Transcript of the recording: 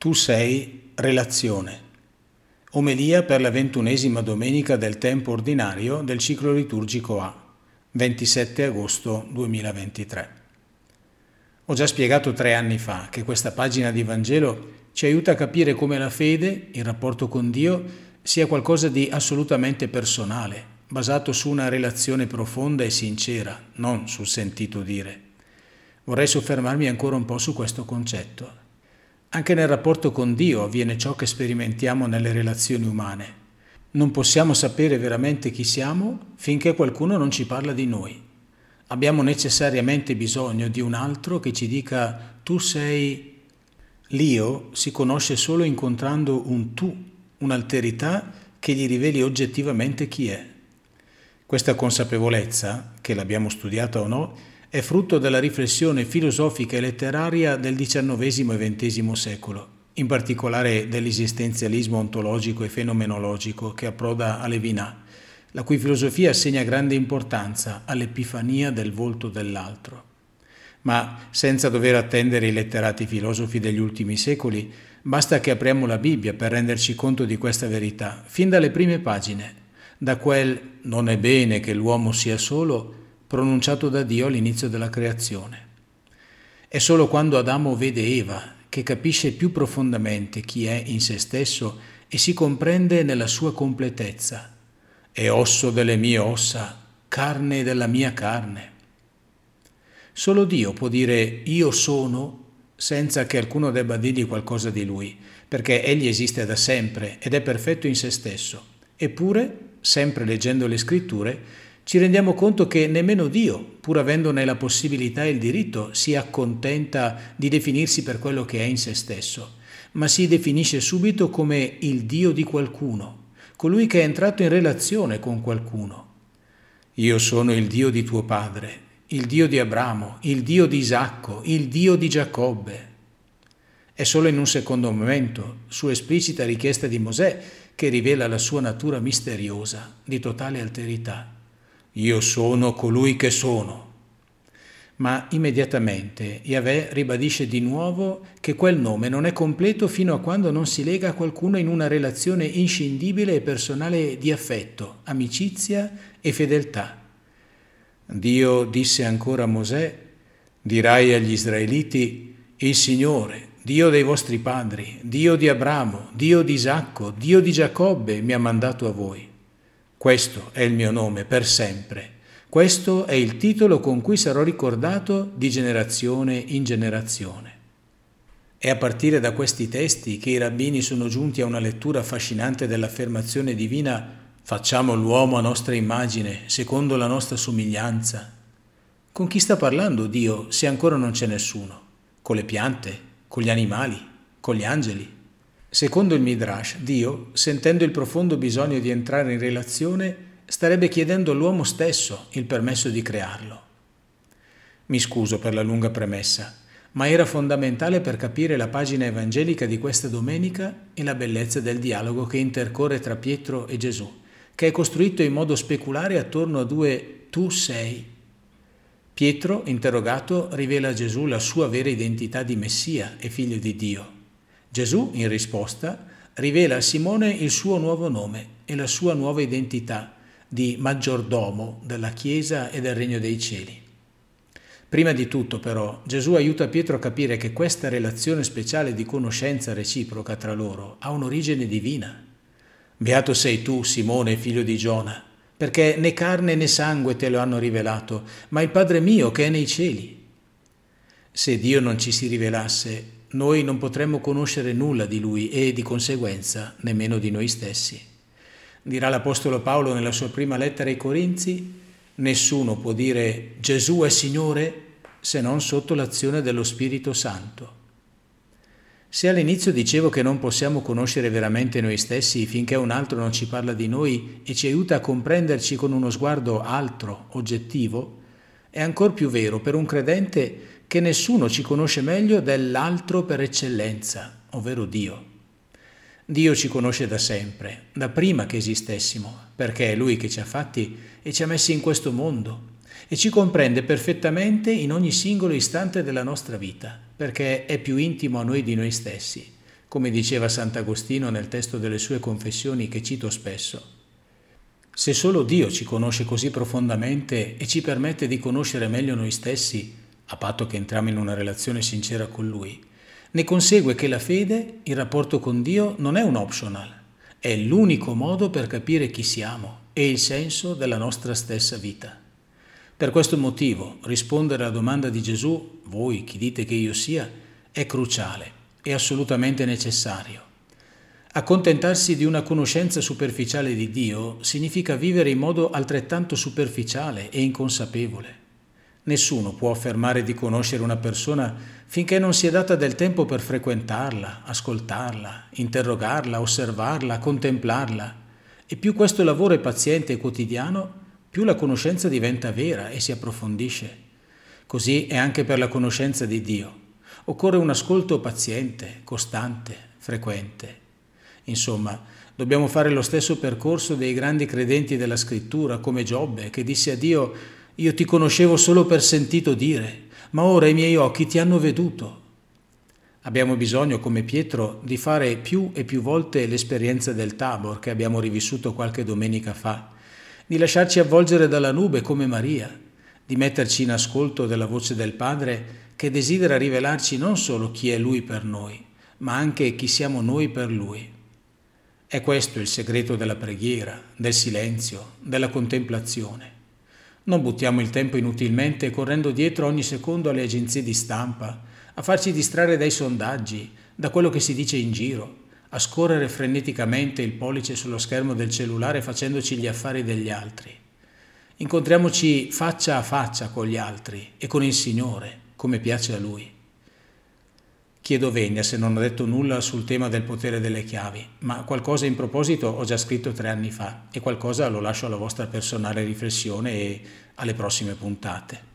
Tu sei relazione. Omelia per la ventunesima domenica del tempo ordinario del ciclo liturgico A, 27 agosto 2023. Ho già spiegato tre anni fa che questa pagina di Vangelo ci aiuta a capire come la fede, il rapporto con Dio, sia qualcosa di assolutamente personale, basato su una relazione profonda e sincera, non sul sentito dire. Vorrei soffermarmi ancora un po' su questo concetto. Anche nel rapporto con Dio avviene ciò che sperimentiamo nelle relazioni umane. Non possiamo sapere veramente chi siamo finché qualcuno non ci parla di noi. Abbiamo necessariamente bisogno di un altro che ci dica tu sei... L'io si conosce solo incontrando un tu, un'alterità che gli riveli oggettivamente chi è. Questa consapevolezza, che l'abbiamo studiata o no, è frutto della riflessione filosofica e letteraria del XIX e XX secolo, in particolare dell'esistenzialismo ontologico e fenomenologico che approda a Levinas, la cui filosofia assegna grande importanza all'epifania del volto dell'altro. Ma senza dover attendere i letterati filosofi degli ultimi secoli, basta che apriamo la Bibbia per renderci conto di questa verità, fin dalle prime pagine, da quel non è bene che l'uomo sia solo pronunciato da Dio all'inizio della creazione. È solo quando Adamo vede Eva che capisce più profondamente chi è in se stesso e si comprende nella sua completezza. È osso delle mie ossa, carne della mia carne. Solo Dio può dire io sono senza che alcuno debba dirgli qualcosa di lui, perché egli esiste da sempre ed è perfetto in se stesso. Eppure, sempre leggendo le scritture, ci rendiamo conto che nemmeno Dio, pur avendone la possibilità e il diritto, si accontenta di definirsi per quello che è in se stesso, ma si definisce subito come il Dio di qualcuno, colui che è entrato in relazione con qualcuno. Io sono il Dio di tuo padre, il Dio di Abramo, il Dio di Isacco, il Dio di Giacobbe. È solo in un secondo momento, su esplicita richiesta di Mosè, che rivela la sua natura misteriosa, di totale alterità. Io sono colui che sono. Ma immediatamente Yahweh ribadisce di nuovo che quel nome non è completo fino a quando non si lega a qualcuno in una relazione inscindibile e personale di affetto, amicizia e fedeltà. Dio disse ancora a Mosè, dirai agli israeliti, il Signore, Dio dei vostri padri, Dio di Abramo, Dio di Isacco, Dio di Giacobbe mi ha mandato a voi. Questo è il mio nome per sempre. Questo è il titolo con cui sarò ricordato di generazione in generazione. È a partire da questi testi che i rabbini sono giunti a una lettura affascinante dell'affermazione divina facciamo l'uomo a nostra immagine, secondo la nostra somiglianza. Con chi sta parlando Dio se ancora non c'è nessuno? Con le piante? Con gli animali? Con gli angeli? Secondo il Midrash, Dio, sentendo il profondo bisogno di entrare in relazione, starebbe chiedendo all'uomo stesso il permesso di crearlo. Mi scuso per la lunga premessa, ma era fondamentale per capire la pagina evangelica di questa domenica e la bellezza del dialogo che intercorre tra Pietro e Gesù, che è costruito in modo speculare attorno a due tu sei. Pietro, interrogato, rivela a Gesù la sua vera identità di Messia e figlio di Dio. Gesù, in risposta, rivela a Simone il suo nuovo nome e la sua nuova identità di maggiordomo della Chiesa e del Regno dei Cieli. Prima di tutto, però, Gesù aiuta Pietro a capire che questa relazione speciale di conoscenza reciproca tra loro ha un'origine divina. Beato sei tu, Simone, figlio di Giona, perché né carne né sangue te lo hanno rivelato, ma il Padre mio che è nei cieli. Se Dio non ci si rivelasse, noi non potremmo conoscere nulla di Lui e di conseguenza nemmeno di noi stessi. Dirà l'Apostolo Paolo nella sua prima lettera ai Corinzi, nessuno può dire Gesù è Signore se non sotto l'azione dello Spirito Santo. Se all'inizio dicevo che non possiamo conoscere veramente noi stessi finché un altro non ci parla di noi e ci aiuta a comprenderci con uno sguardo altro, oggettivo, è ancora più vero per un credente che nessuno ci conosce meglio dell'altro per eccellenza, ovvero Dio. Dio ci conosce da sempre, da prima che esistessimo, perché è Lui che ci ha fatti e ci ha messi in questo mondo e ci comprende perfettamente in ogni singolo istante della nostra vita, perché è più intimo a noi di noi stessi, come diceva Sant'Agostino nel testo delle sue confessioni che cito spesso. Se solo Dio ci conosce così profondamente e ci permette di conoscere meglio noi stessi, a patto che entriamo in una relazione sincera con Lui, ne consegue che la fede, il rapporto con Dio, non è un optional, è l'unico modo per capire chi siamo e il senso della nostra stessa vita. Per questo motivo rispondere alla domanda di Gesù, voi chi dite che io sia, è cruciale è assolutamente necessario. Accontentarsi di una conoscenza superficiale di Dio significa vivere in modo altrettanto superficiale e inconsapevole. Nessuno può affermare di conoscere una persona finché non si è data del tempo per frequentarla, ascoltarla, interrogarla, osservarla, contemplarla. E più questo lavoro è paziente e quotidiano, più la conoscenza diventa vera e si approfondisce. Così è anche per la conoscenza di Dio. Occorre un ascolto paziente, costante, frequente. Insomma, dobbiamo fare lo stesso percorso dei grandi credenti della scrittura, come Giobbe, che disse a Dio, io ti conoscevo solo per sentito dire, ma ora i miei occhi ti hanno veduto. Abbiamo bisogno, come Pietro, di fare più e più volte l'esperienza del Tabor che abbiamo rivissuto qualche domenica fa, di lasciarci avvolgere dalla nube come Maria, di metterci in ascolto della voce del Padre che desidera rivelarci non solo chi è Lui per noi, ma anche chi siamo noi per Lui. È questo il segreto della preghiera, del silenzio, della contemplazione. Non buttiamo il tempo inutilmente correndo dietro ogni secondo alle agenzie di stampa, a farci distrarre dai sondaggi, da quello che si dice in giro, a scorrere freneticamente il pollice sullo schermo del cellulare facendoci gli affari degli altri. Incontriamoci faccia a faccia con gli altri e con il Signore come piace a lui. Chiedo venia se non ho detto nulla sul tema del potere delle chiavi, ma qualcosa in proposito ho già scritto tre anni fa e qualcosa lo lascio alla vostra personale riflessione e alle prossime puntate.